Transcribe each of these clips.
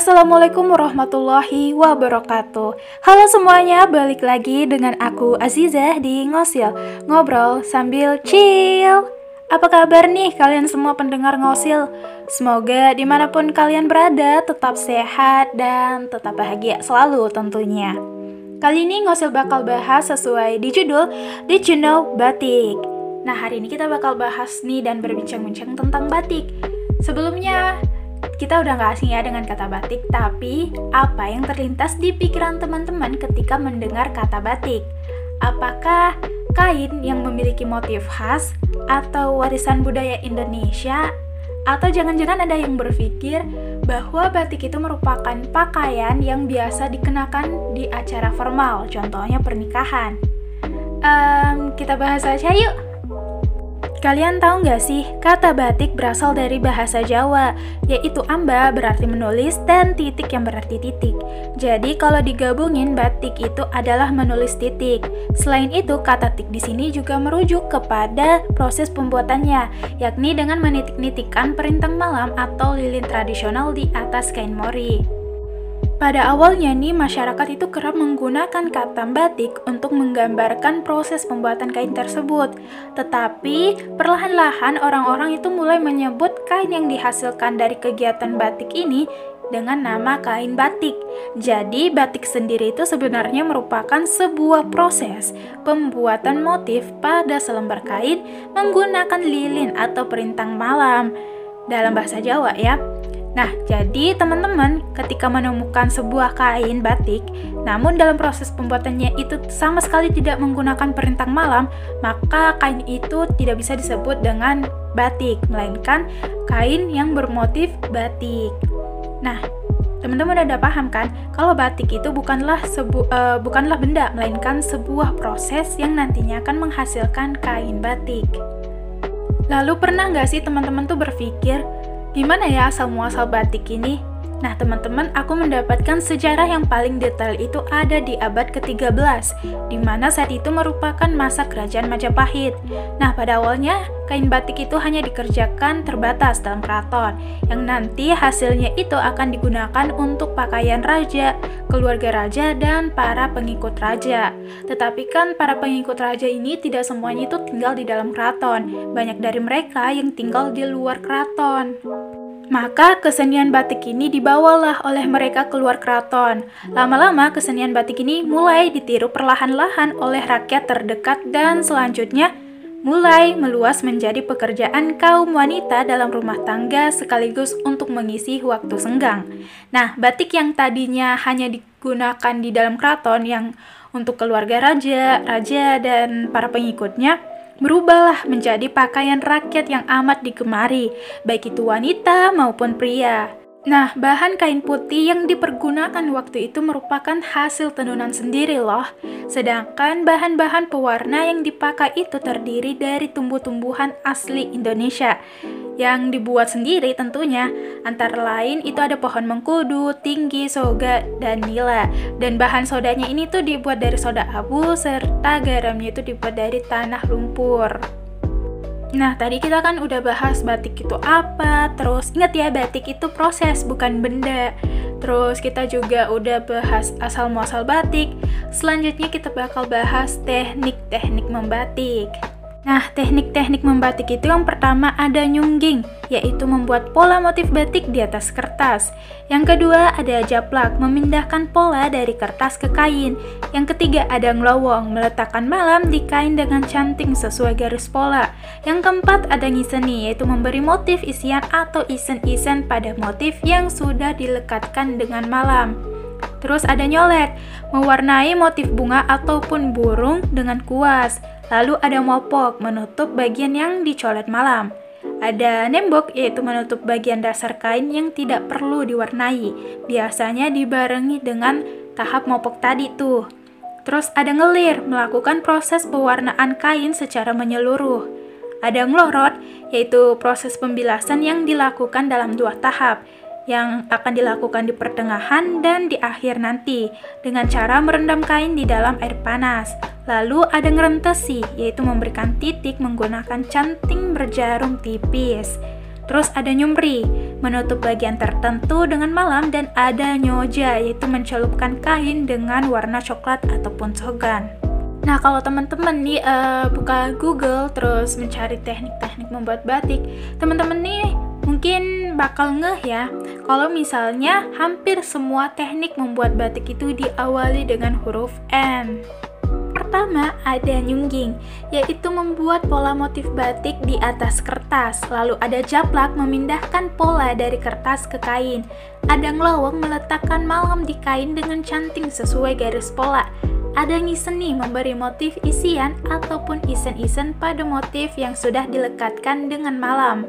Assalamualaikum warahmatullahi wabarakatuh. Halo semuanya, balik lagi dengan aku Azizah di Ngosil. Ngobrol sambil chill. Apa kabar nih kalian semua pendengar Ngosil? Semoga di mana pun kalian berada tetap sehat dan tetap bahagia selalu tentunya. Kali ini Ngosil bakal bahas sesuai di judul Did You Know Batik? Nah hari ini kita bakal bahas nih dan berbincang-bincang tentang batik. Sebelumnya kita udah gak asing ya dengan kata batik, tapi apa yang terlintas di pikiran teman-teman ketika mendengar kata batik? Apakah kain yang memiliki motif khas atau warisan budaya Indonesia? Atau jangan-jangan ada yang berpikir bahwa batik itu merupakan pakaian yang biasa dikenakan di acara formal, contohnya pernikahan. Um, kita bahas aja yuk! Kalian tahu nggak sih, kata batik berasal dari bahasa Jawa, yaitu amba berarti menulis dan titik yang berarti titik. Jadi kalau digabungin, batik itu adalah menulis titik. Selain itu, kata tik di sini juga merujuk kepada proses pembuatannya, yakni dengan menitik-nitikkan perintang malam atau lilin tradisional di atas kain mori. Pada awalnya nih, masyarakat itu kerap menggunakan kata batik untuk menggambarkan proses pembuatan kain tersebut. Tetapi, perlahan-lahan orang-orang itu mulai menyebut kain yang dihasilkan dari kegiatan batik ini dengan nama kain batik. Jadi, batik sendiri itu sebenarnya merupakan sebuah proses pembuatan motif pada selembar kain menggunakan lilin atau perintang malam. Dalam bahasa Jawa ya. Nah, jadi teman-teman ketika menemukan sebuah kain batik, namun dalam proses pembuatannya itu sama sekali tidak menggunakan perintang malam, maka kain itu tidak bisa disebut dengan batik, melainkan kain yang bermotif batik. Nah, teman-teman udah paham kan kalau batik itu bukanlah sebu uh, bukanlah benda, melainkan sebuah proses yang nantinya akan menghasilkan kain batik. Lalu pernah nggak sih teman-teman tuh berpikir Gimana ya asal muasal batik ini? Nah, teman-teman, aku mendapatkan sejarah yang paling detail itu ada di abad ke-13, di mana saat itu merupakan masa kerajaan Majapahit. Nah, pada awalnya, kain batik itu hanya dikerjakan terbatas dalam keraton, yang nanti hasilnya itu akan digunakan untuk pakaian raja, keluarga raja, dan para pengikut raja. Tetapi kan para pengikut raja ini tidak semuanya itu tinggal di dalam keraton, banyak dari mereka yang tinggal di luar keraton. Maka kesenian batik ini dibawalah oleh mereka keluar keraton. Lama-lama kesenian batik ini mulai ditiru perlahan-lahan oleh rakyat terdekat dan selanjutnya mulai meluas menjadi pekerjaan kaum wanita dalam rumah tangga sekaligus untuk mengisi waktu senggang. Nah, batik yang tadinya hanya digunakan di dalam keraton yang untuk keluarga raja, raja dan para pengikutnya berubahlah menjadi pakaian rakyat yang amat digemari, baik itu wanita maupun pria. Nah, bahan kain putih yang dipergunakan waktu itu merupakan hasil tenunan sendiri loh. Sedangkan bahan-bahan pewarna yang dipakai itu terdiri dari tumbuh-tumbuhan asli Indonesia yang dibuat sendiri tentunya. Antara lain itu ada pohon mengkudu, tinggi, soga, dan nila. Dan bahan sodanya ini tuh dibuat dari soda abu serta garamnya itu dibuat dari tanah lumpur. Nah, tadi kita kan udah bahas batik itu apa, terus ingat ya batik itu proses bukan benda. Terus kita juga udah bahas asal muasal batik. Selanjutnya kita bakal bahas teknik-teknik membatik. Nah, teknik-teknik membatik itu yang pertama ada nyungging, yaitu membuat pola motif batik di atas kertas. Yang kedua ada japlak, memindahkan pola dari kertas ke kain. Yang ketiga ada ngelowong, meletakkan malam di kain dengan canting sesuai garis pola. Yang keempat ada ngiseni, yaitu memberi motif isian atau isen-isen pada motif yang sudah dilekatkan dengan malam. Terus ada nyolet, mewarnai motif bunga ataupun burung dengan kuas. Lalu ada mopok, menutup bagian yang dicolet malam. Ada nembok, yaitu menutup bagian dasar kain yang tidak perlu diwarnai. Biasanya dibarengi dengan tahap mopok tadi tuh. Terus ada ngelir, melakukan proses pewarnaan kain secara menyeluruh. Ada ngelorot, yaitu proses pembilasan yang dilakukan dalam dua tahap, yang akan dilakukan di pertengahan dan di akhir nanti dengan cara merendam kain di dalam air panas. Lalu ada ngerentesi, yaitu memberikan titik menggunakan canting berjarum tipis. Terus ada nyumri. menutup bagian tertentu dengan malam dan ada nyoja yaitu mencelupkan kain dengan warna coklat ataupun sogan. Nah, kalau teman-teman nih uh, buka Google terus mencari teknik-teknik membuat batik, teman-teman nih mungkin bakal ngeh ya kalau misalnya hampir semua teknik membuat batik itu diawali dengan huruf N. Pertama, ada nyungging, yaitu membuat pola motif batik di atas kertas. Lalu ada japlak, memindahkan pola dari kertas ke kain. Ada ngelawang, meletakkan malam di kain dengan canting sesuai garis pola. Ada ngiseni, memberi motif isian ataupun isen-isen pada motif yang sudah dilekatkan dengan malam.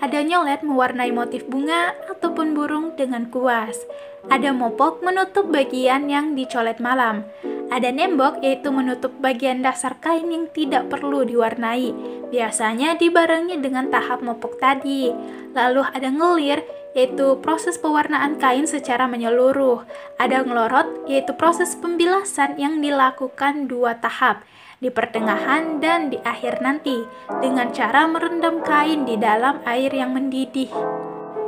Ada nyolet mewarnai motif bunga ataupun burung dengan kuas. Ada mopok menutup bagian yang dicolet malam. Ada nembok yaitu menutup bagian dasar kain yang tidak perlu diwarnai. Biasanya dibarengi dengan tahap mopok tadi. Lalu ada ngelir yaitu proses pewarnaan kain secara menyeluruh. Ada ngelorot yaitu proses pembilasan yang dilakukan dua tahap di pertengahan dan di akhir nanti dengan cara merendam kain di dalam air yang mendidih.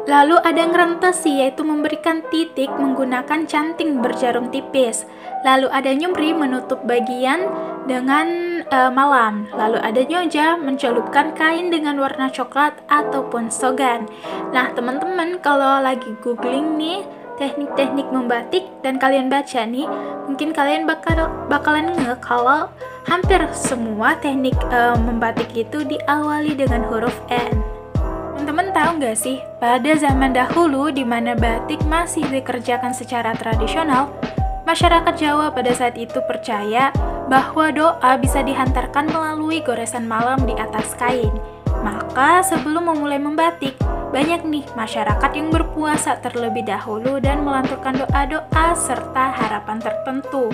Lalu ada ngerentesi yaitu memberikan titik menggunakan canting berjarum tipis. Lalu ada nyumri menutup bagian dengan e, malam. Lalu ada nyoja mencelupkan kain dengan warna coklat ataupun sogan. Nah, teman-teman kalau lagi googling nih teknik-teknik membatik dan kalian baca nih, mungkin kalian bakal bakalan nge kalau hampir semua teknik e, membatik itu diawali dengan huruf N. Teman-teman tahu nggak sih, pada zaman dahulu di mana batik masih dikerjakan secara tradisional, masyarakat Jawa pada saat itu percaya bahwa doa bisa dihantarkan melalui goresan malam di atas kain. Maka sebelum memulai membatik, banyak nih masyarakat yang berpuasa terlebih dahulu dan melanturkan doa-doa serta harapan tertentu.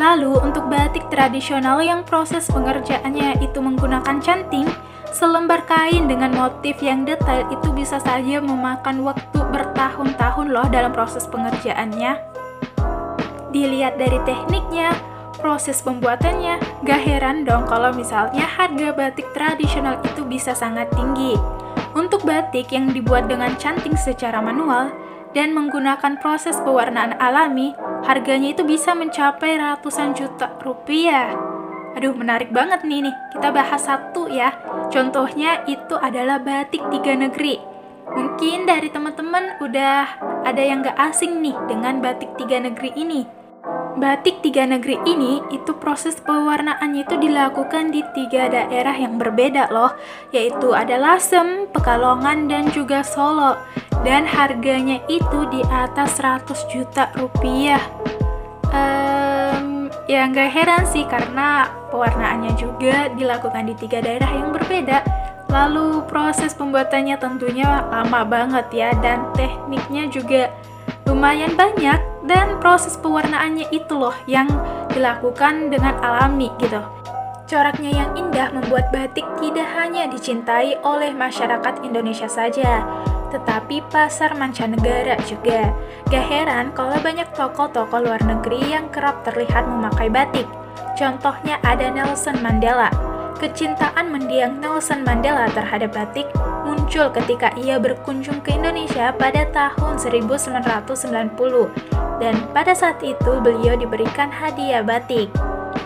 Lalu untuk batik tradisional yang proses pengerjaannya itu menggunakan canting, Selembar kain dengan motif yang detail itu bisa saja memakan waktu bertahun-tahun loh dalam proses pengerjaannya. Dilihat dari tekniknya, proses pembuatannya, gak heran dong kalau misalnya harga batik tradisional itu bisa sangat tinggi. Untuk batik yang dibuat dengan canting secara manual dan menggunakan proses pewarnaan alami, harganya itu bisa mencapai ratusan juta rupiah. Aduh, menarik banget nih nih. Kita bahas satu ya. Contohnya itu adalah batik tiga negeri. Mungkin dari teman-teman udah ada yang gak asing nih dengan batik tiga negeri ini. Batik tiga negeri ini itu proses pewarnaannya itu dilakukan di tiga daerah yang berbeda loh, yaitu ada Lasem, Pekalongan, dan juga Solo. Dan harganya itu di atas 100 juta rupiah. Um, ya nggak heran sih karena Pewarnaannya juga dilakukan di tiga daerah yang berbeda. Lalu proses pembuatannya tentunya lama banget ya dan tekniknya juga lumayan banyak dan proses pewarnaannya itu loh yang dilakukan dengan alami gitu. Coraknya yang indah membuat batik tidak hanya dicintai oleh masyarakat Indonesia saja, tetapi pasar mancanegara juga. Gak heran kalau banyak tokoh-tokoh luar negeri yang kerap terlihat memakai batik. Contohnya ada Nelson Mandela. Kecintaan mendiang Nelson Mandela terhadap batik muncul ketika ia berkunjung ke Indonesia pada tahun 1990 dan pada saat itu beliau diberikan hadiah batik.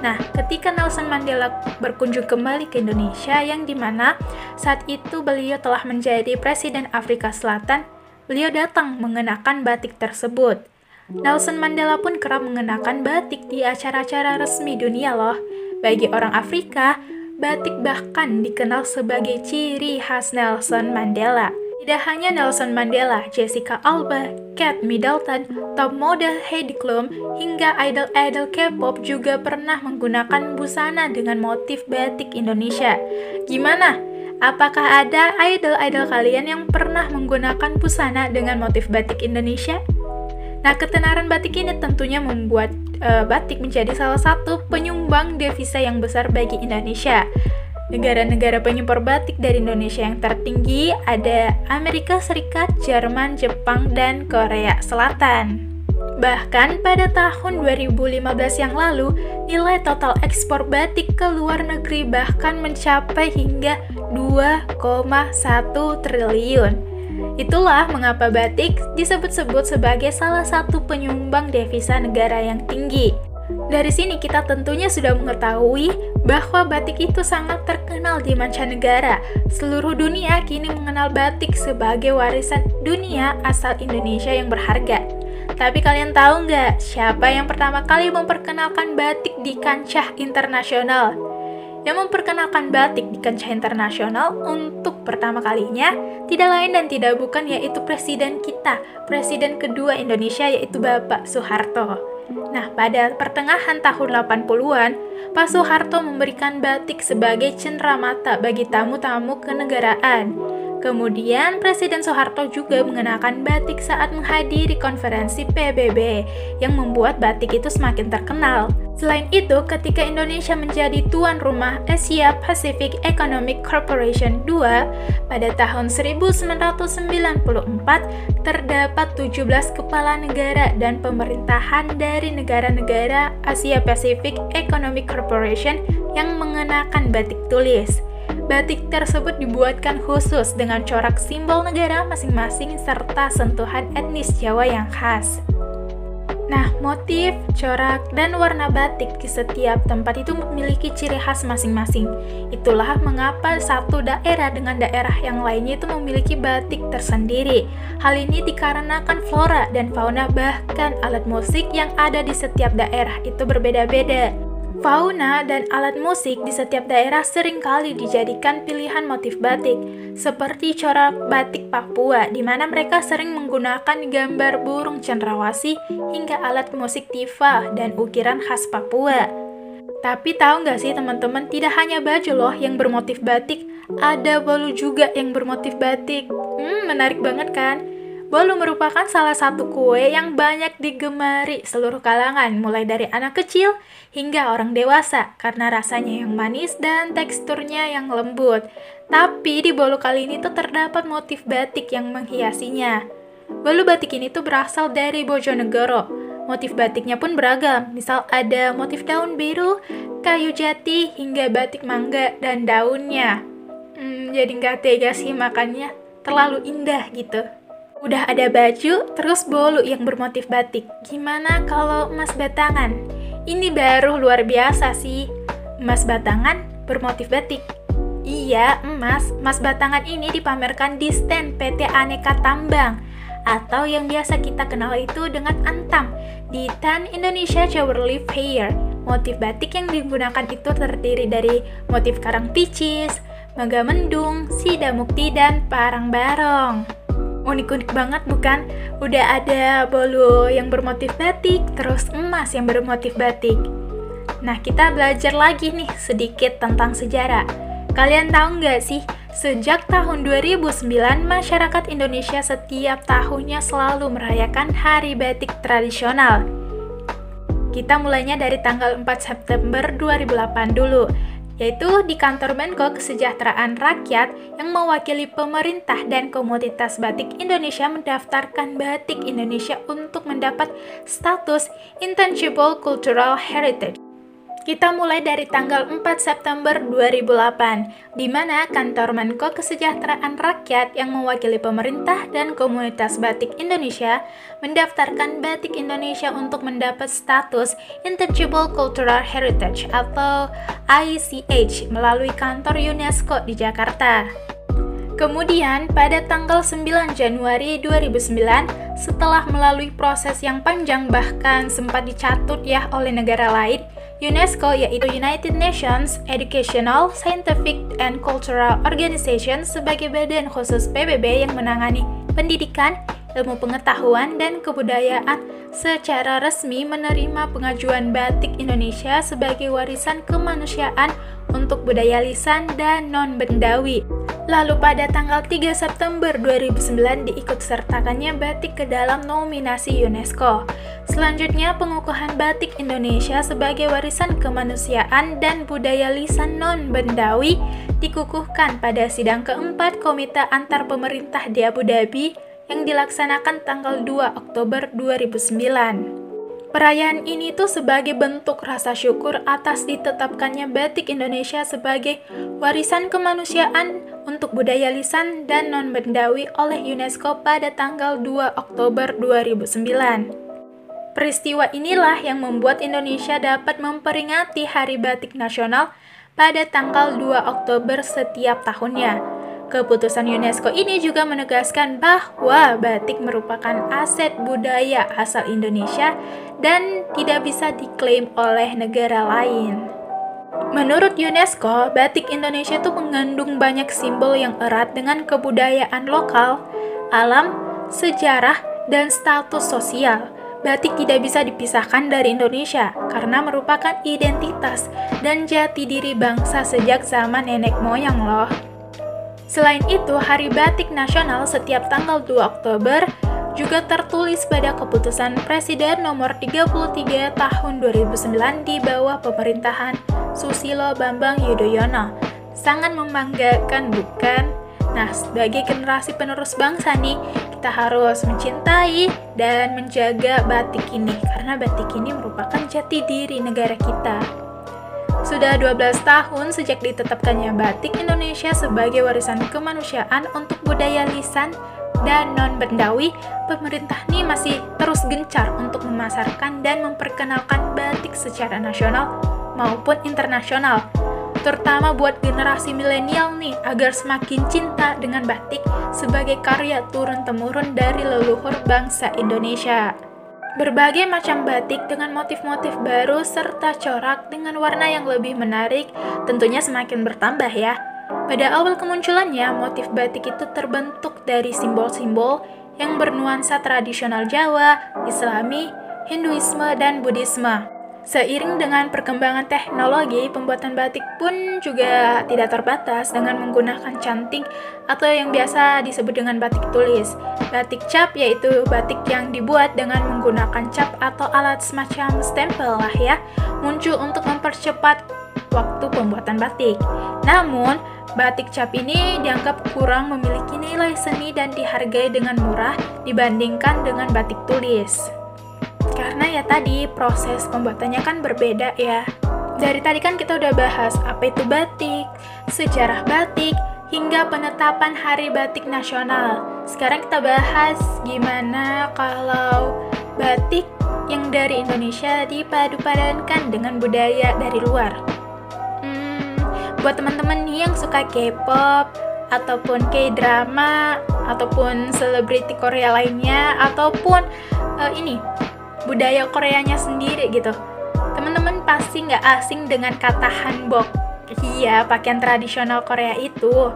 Nah, ketika Nelson Mandela berkunjung kembali ke Indonesia yang di mana saat itu beliau telah menjadi Presiden Afrika Selatan, beliau datang mengenakan batik tersebut. Nelson Mandela pun kerap mengenakan batik di acara-acara resmi dunia loh. Bagi orang Afrika, batik bahkan dikenal sebagai ciri khas Nelson Mandela. Tidak hanya Nelson Mandela, Jessica Alba, Kate Middleton, top model Heidi Klum, hingga idol-idol K-pop juga pernah menggunakan busana dengan motif batik Indonesia. Gimana? Apakah ada idol-idol kalian yang pernah menggunakan busana dengan motif batik Indonesia? Nah, ketenaran batik ini tentunya membuat e, batik menjadi salah satu penyumbang devisa yang besar bagi Indonesia. Negara-negara penyimpor batik dari Indonesia yang tertinggi ada Amerika Serikat, Jerman, Jepang, dan Korea Selatan. Bahkan pada tahun 2015 yang lalu, nilai total ekspor batik ke luar negeri bahkan mencapai hingga 2,1 triliun. Itulah mengapa batik disebut-sebut sebagai salah satu penyumbang devisa negara yang tinggi. Dari sini kita tentunya sudah mengetahui bahwa batik itu sangat terkenal di mancanegara. Seluruh dunia kini mengenal batik sebagai warisan dunia asal Indonesia yang berharga. Tapi kalian tahu nggak siapa yang pertama kali memperkenalkan batik di kancah internasional? Yang memperkenalkan batik di kancah internasional untuk pertama kalinya tidak lain dan tidak bukan yaitu presiden kita, presiden kedua Indonesia yaitu Bapak Soeharto. Nah, pada pertengahan tahun 80-an, Pak Soeharto memberikan batik sebagai cenderamata bagi tamu-tamu kenegaraan. Kemudian, Presiden Soeharto juga mengenakan batik saat menghadiri konferensi PBB yang membuat batik itu semakin terkenal. Selain itu, ketika Indonesia menjadi tuan rumah Asia Pacific Economic Corporation II pada tahun 1994, terdapat 17 kepala negara dan pemerintahan dari negara-negara Asia Pacific Economic Corporation yang mengenakan batik tulis. Batik tersebut dibuatkan khusus dengan corak simbol negara masing-masing serta sentuhan etnis Jawa yang khas. Nah, motif, corak, dan warna batik di setiap tempat itu memiliki ciri khas masing-masing. Itulah mengapa satu daerah dengan daerah yang lainnya itu memiliki batik tersendiri. Hal ini dikarenakan flora dan fauna bahkan alat musik yang ada di setiap daerah itu berbeda-beda. Fauna dan alat musik di setiap daerah sering kali dijadikan pilihan motif batik, seperti corak batik Papua, di mana mereka sering menggunakan gambar burung cendrawasih hingga alat musik tifa dan ukiran khas Papua. Tapi tahu nggak sih teman-teman, tidak hanya baju loh yang bermotif batik, ada bolu juga yang bermotif batik. Hmm, menarik banget kan? Bolu merupakan salah satu kue yang banyak digemari seluruh kalangan, mulai dari anak kecil hingga orang dewasa, karena rasanya yang manis dan teksturnya yang lembut. Tapi di bolu kali ini tuh terdapat motif batik yang menghiasinya. Bolu batik ini tuh berasal dari Bojonegoro. Motif batiknya pun beragam, misal ada motif daun biru, kayu jati, hingga batik mangga dan daunnya. Hmm, jadi nggak tega sih makannya, terlalu indah gitu. Udah ada baju, terus bolu yang bermotif batik. Gimana kalau emas batangan? Ini baru luar biasa sih. Emas batangan bermotif batik. Iya, emas. Emas batangan ini dipamerkan di stand PT Aneka Tambang atau yang biasa kita kenal itu dengan Antam di Tan Indonesia Jewelry Fair. Motif batik yang digunakan itu terdiri dari motif karang picis, mangga mendung, sida mukti, dan parang barong unik-unik banget bukan? Udah ada bolu yang bermotif batik, terus emas yang bermotif batik. Nah, kita belajar lagi nih sedikit tentang sejarah. Kalian tahu nggak sih, sejak tahun 2009, masyarakat Indonesia setiap tahunnya selalu merayakan Hari Batik Tradisional. Kita mulainya dari tanggal 4 September 2008 dulu yaitu di kantor Menko Kesejahteraan Rakyat yang mewakili pemerintah dan komunitas batik Indonesia mendaftarkan batik Indonesia untuk mendapat status Intangible Cultural Heritage. Kita mulai dari tanggal 4 September 2008, di mana kantor Menko Kesejahteraan Rakyat yang mewakili pemerintah dan komunitas batik Indonesia mendaftarkan batik Indonesia untuk mendapat status Intangible Cultural Heritage atau ICH melalui kantor UNESCO di Jakarta. Kemudian, pada tanggal 9 Januari 2009, setelah melalui proses yang panjang bahkan sempat dicatut ya oleh negara lain, UNESCO yaitu United Nations Educational, Scientific, and Cultural Organization sebagai badan khusus PBB yang menangani pendidikan, ilmu pengetahuan, dan kebudayaan secara resmi menerima pengajuan batik Indonesia sebagai warisan kemanusiaan untuk budaya lisan dan non-bendawi. Lalu pada tanggal 3 September 2009 diikut sertakannya batik ke dalam nominasi UNESCO. Selanjutnya pengukuhan batik Indonesia sebagai warisan kemanusiaan dan budaya lisan non-bendawi dikukuhkan pada sidang keempat Komite Antar Pemerintah di Abu Dhabi yang dilaksanakan tanggal 2 Oktober 2009. Perayaan ini tuh sebagai bentuk rasa syukur atas ditetapkannya batik Indonesia sebagai warisan kemanusiaan untuk budaya lisan dan non-bendawi oleh UNESCO pada tanggal 2 Oktober 2009. Peristiwa inilah yang membuat Indonesia dapat memperingati Hari Batik Nasional pada tanggal 2 Oktober setiap tahunnya Keputusan UNESCO ini juga menegaskan bahwa batik merupakan aset budaya asal Indonesia dan tidak bisa diklaim oleh negara lain. Menurut UNESCO, batik Indonesia itu mengandung banyak simbol yang erat dengan kebudayaan lokal, alam, sejarah, dan status sosial. Batik tidak bisa dipisahkan dari Indonesia karena merupakan identitas dan jati diri bangsa sejak zaman nenek moyang loh. Selain itu, Hari Batik Nasional setiap tanggal 2 Oktober juga tertulis pada keputusan Presiden nomor 33 tahun 2009 di bawah pemerintahan Susilo Bambang Yudhoyono. Sangat membanggakan bukan? Nah, sebagai generasi penerus bangsa nih, kita harus mencintai dan menjaga batik ini karena batik ini merupakan jati diri negara kita. Sudah 12 tahun sejak ditetapkannya batik Indonesia sebagai warisan kemanusiaan untuk budaya lisan dan non-bendawi, pemerintah ini masih terus gencar untuk memasarkan dan memperkenalkan batik secara nasional maupun internasional. Terutama buat generasi milenial nih, agar semakin cinta dengan batik sebagai karya turun-temurun dari leluhur bangsa Indonesia. Berbagai macam batik dengan motif-motif baru serta corak dengan warna yang lebih menarik tentunya semakin bertambah ya. Pada awal kemunculannya, motif batik itu terbentuk dari simbol-simbol yang bernuansa tradisional Jawa, Islami, Hinduisme, dan Buddhisme. Seiring dengan perkembangan teknologi, pembuatan batik pun juga tidak terbatas dengan menggunakan canting atau yang biasa disebut dengan batik tulis. Batik cap yaitu batik yang dibuat dengan menggunakan cap atau alat semacam stempel lah ya, muncul untuk mempercepat waktu pembuatan batik. Namun, batik cap ini dianggap kurang memiliki nilai seni dan dihargai dengan murah dibandingkan dengan batik tulis. Karena ya tadi proses pembuatannya kan berbeda ya. Dari tadi kan kita udah bahas apa itu batik, sejarah batik, hingga penetapan Hari Batik Nasional. Sekarang kita bahas gimana kalau batik yang dari Indonesia dipadu-padankan dengan budaya dari luar. Hmm, buat teman-teman yang suka K-pop ataupun K-drama ataupun selebriti Korea lainnya ataupun uh, ini budaya Koreanya sendiri gitu. Teman-teman pasti nggak asing dengan kata hanbok. Iya, pakaian tradisional Korea itu.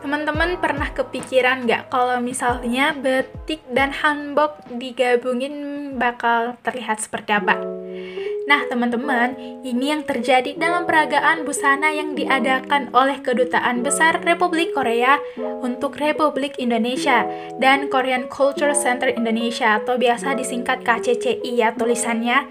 Teman-teman pernah kepikiran nggak kalau misalnya batik dan hanbok digabungin bakal terlihat seperti apa? Nah, teman-teman, ini yang terjadi dalam peragaan busana yang diadakan oleh Kedutaan Besar Republik Korea untuk Republik Indonesia dan Korean Culture Center Indonesia atau biasa disingkat KCCI ya tulisannya.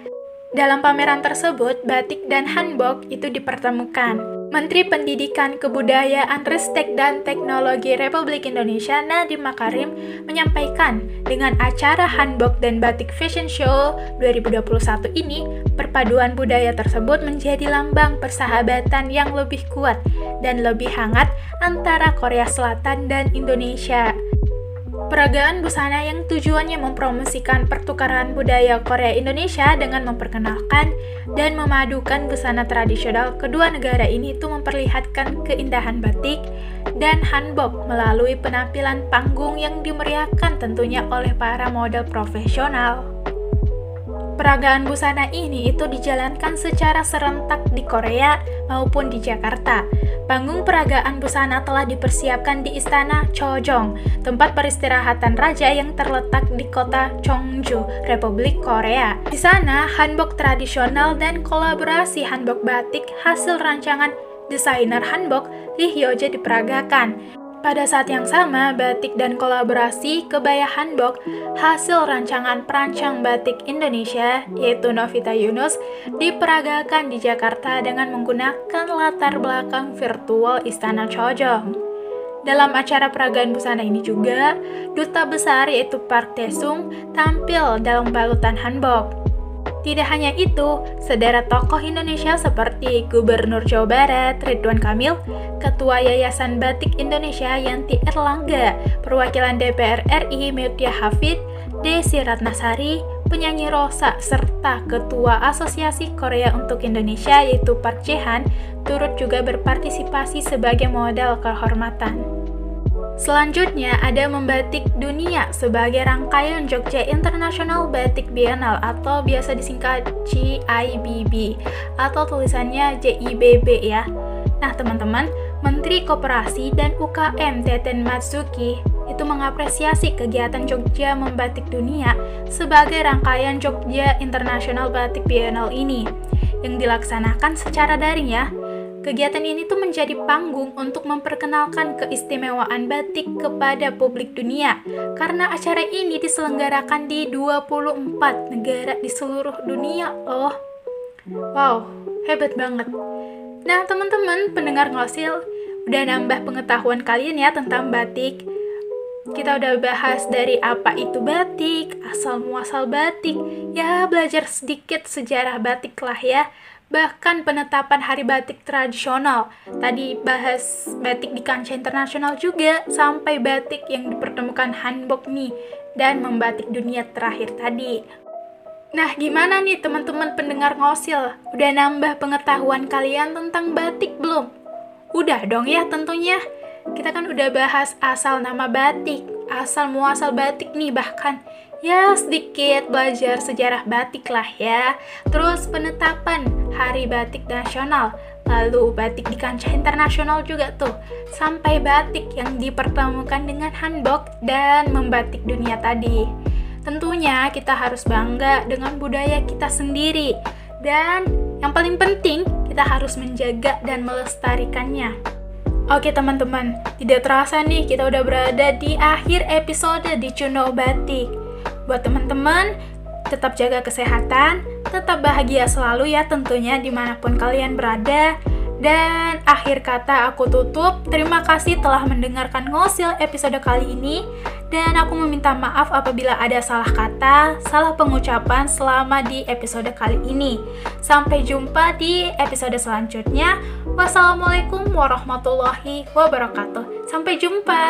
Dalam pameran tersebut, batik dan hanbok itu dipertemukan. Menteri Pendidikan, Kebudayaan, Ristek, dan Teknologi Republik Indonesia Nadiem Makarim menyampaikan dengan acara Hanbok dan Batik Fashion Show 2021 ini, perpaduan budaya tersebut menjadi lambang persahabatan yang lebih kuat dan lebih hangat antara Korea Selatan dan Indonesia. Peragaan busana yang tujuannya mempromosikan pertukaran budaya Korea Indonesia dengan memperkenalkan dan memadukan busana tradisional kedua negara ini itu memperlihatkan keindahan batik dan hanbok melalui penampilan panggung yang dimeriahkan tentunya oleh para model profesional. Peragaan busana ini itu dijalankan secara serentak di Korea maupun di Jakarta. Panggung peragaan busana telah dipersiapkan di Istana Chojong, tempat peristirahatan raja yang terletak di kota Chongju, Republik Korea. Di sana, hanbok tradisional dan kolaborasi hanbok batik hasil rancangan desainer hanbok Lee Hyoje diperagakan. Pada saat yang sama, batik dan kolaborasi kebaya hanbok hasil rancangan perancang batik Indonesia, yaitu Novita Yunus, diperagakan di Jakarta dengan menggunakan latar belakang virtual Istana Chojong. Dalam acara peragaan busana ini juga, duta besar yaitu Park Taesung tampil dalam balutan hanbok. Tidak hanya itu, sederet tokoh Indonesia seperti Gubernur Jawa Barat Ridwan Kamil, Ketua Yayasan Batik Indonesia Yanti Erlangga, perwakilan DPR RI Mutia Hafid, Desi Ratnasari, penyanyi Rosa, serta Ketua Asosiasi Korea untuk Indonesia yaitu Park Jae-han, turut juga berpartisipasi sebagai model kehormatan. Selanjutnya ada Membatik Dunia sebagai rangkaian Jogja International Batik Biennale atau biasa disingkat GIBB atau tulisannya JIBB ya. Nah teman-teman, Menteri Koperasi dan UKM Teten Matsuki itu mengapresiasi kegiatan Jogja Membatik Dunia sebagai rangkaian Jogja International Batik Biennale ini yang dilaksanakan secara daring ya Kegiatan ini tuh menjadi panggung untuk memperkenalkan keistimewaan batik kepada publik dunia karena acara ini diselenggarakan di 24 negara di seluruh dunia loh. Wow, hebat banget. Nah, teman-teman pendengar ngosil, udah nambah pengetahuan kalian ya tentang batik. Kita udah bahas dari apa itu batik, asal muasal batik, ya belajar sedikit sejarah batik lah ya bahkan penetapan hari batik tradisional. Tadi bahas batik di kancah internasional juga, sampai batik yang dipertemukan Hanbok nih, dan membatik dunia terakhir tadi. Nah, gimana nih teman-teman pendengar ngosil? Udah nambah pengetahuan kalian tentang batik belum? Udah dong ya tentunya. Kita kan udah bahas asal nama batik, asal muasal batik nih bahkan ya sedikit belajar sejarah batik lah ya. Terus penetapan Hari Batik Nasional, lalu batik di kancah internasional juga tuh, sampai batik yang dipertemukan dengan hanbok dan membatik dunia tadi. Tentunya kita harus bangga dengan budaya kita sendiri dan yang paling penting kita harus menjaga dan melestarikannya. Oke teman-teman, tidak terasa nih kita udah berada di akhir episode di Cuno Batik. Buat teman-teman, tetap jaga kesehatan, tetap bahagia selalu ya tentunya di mana pun kalian berada. Dan akhir kata aku tutup, terima kasih telah mendengarkan ngosil episode kali ini. Dan aku meminta maaf apabila ada salah kata, salah pengucapan selama di episode kali ini. Sampai jumpa di episode selanjutnya. Wassalamualaikum warahmatullahi wabarakatuh. Sampai jumpa.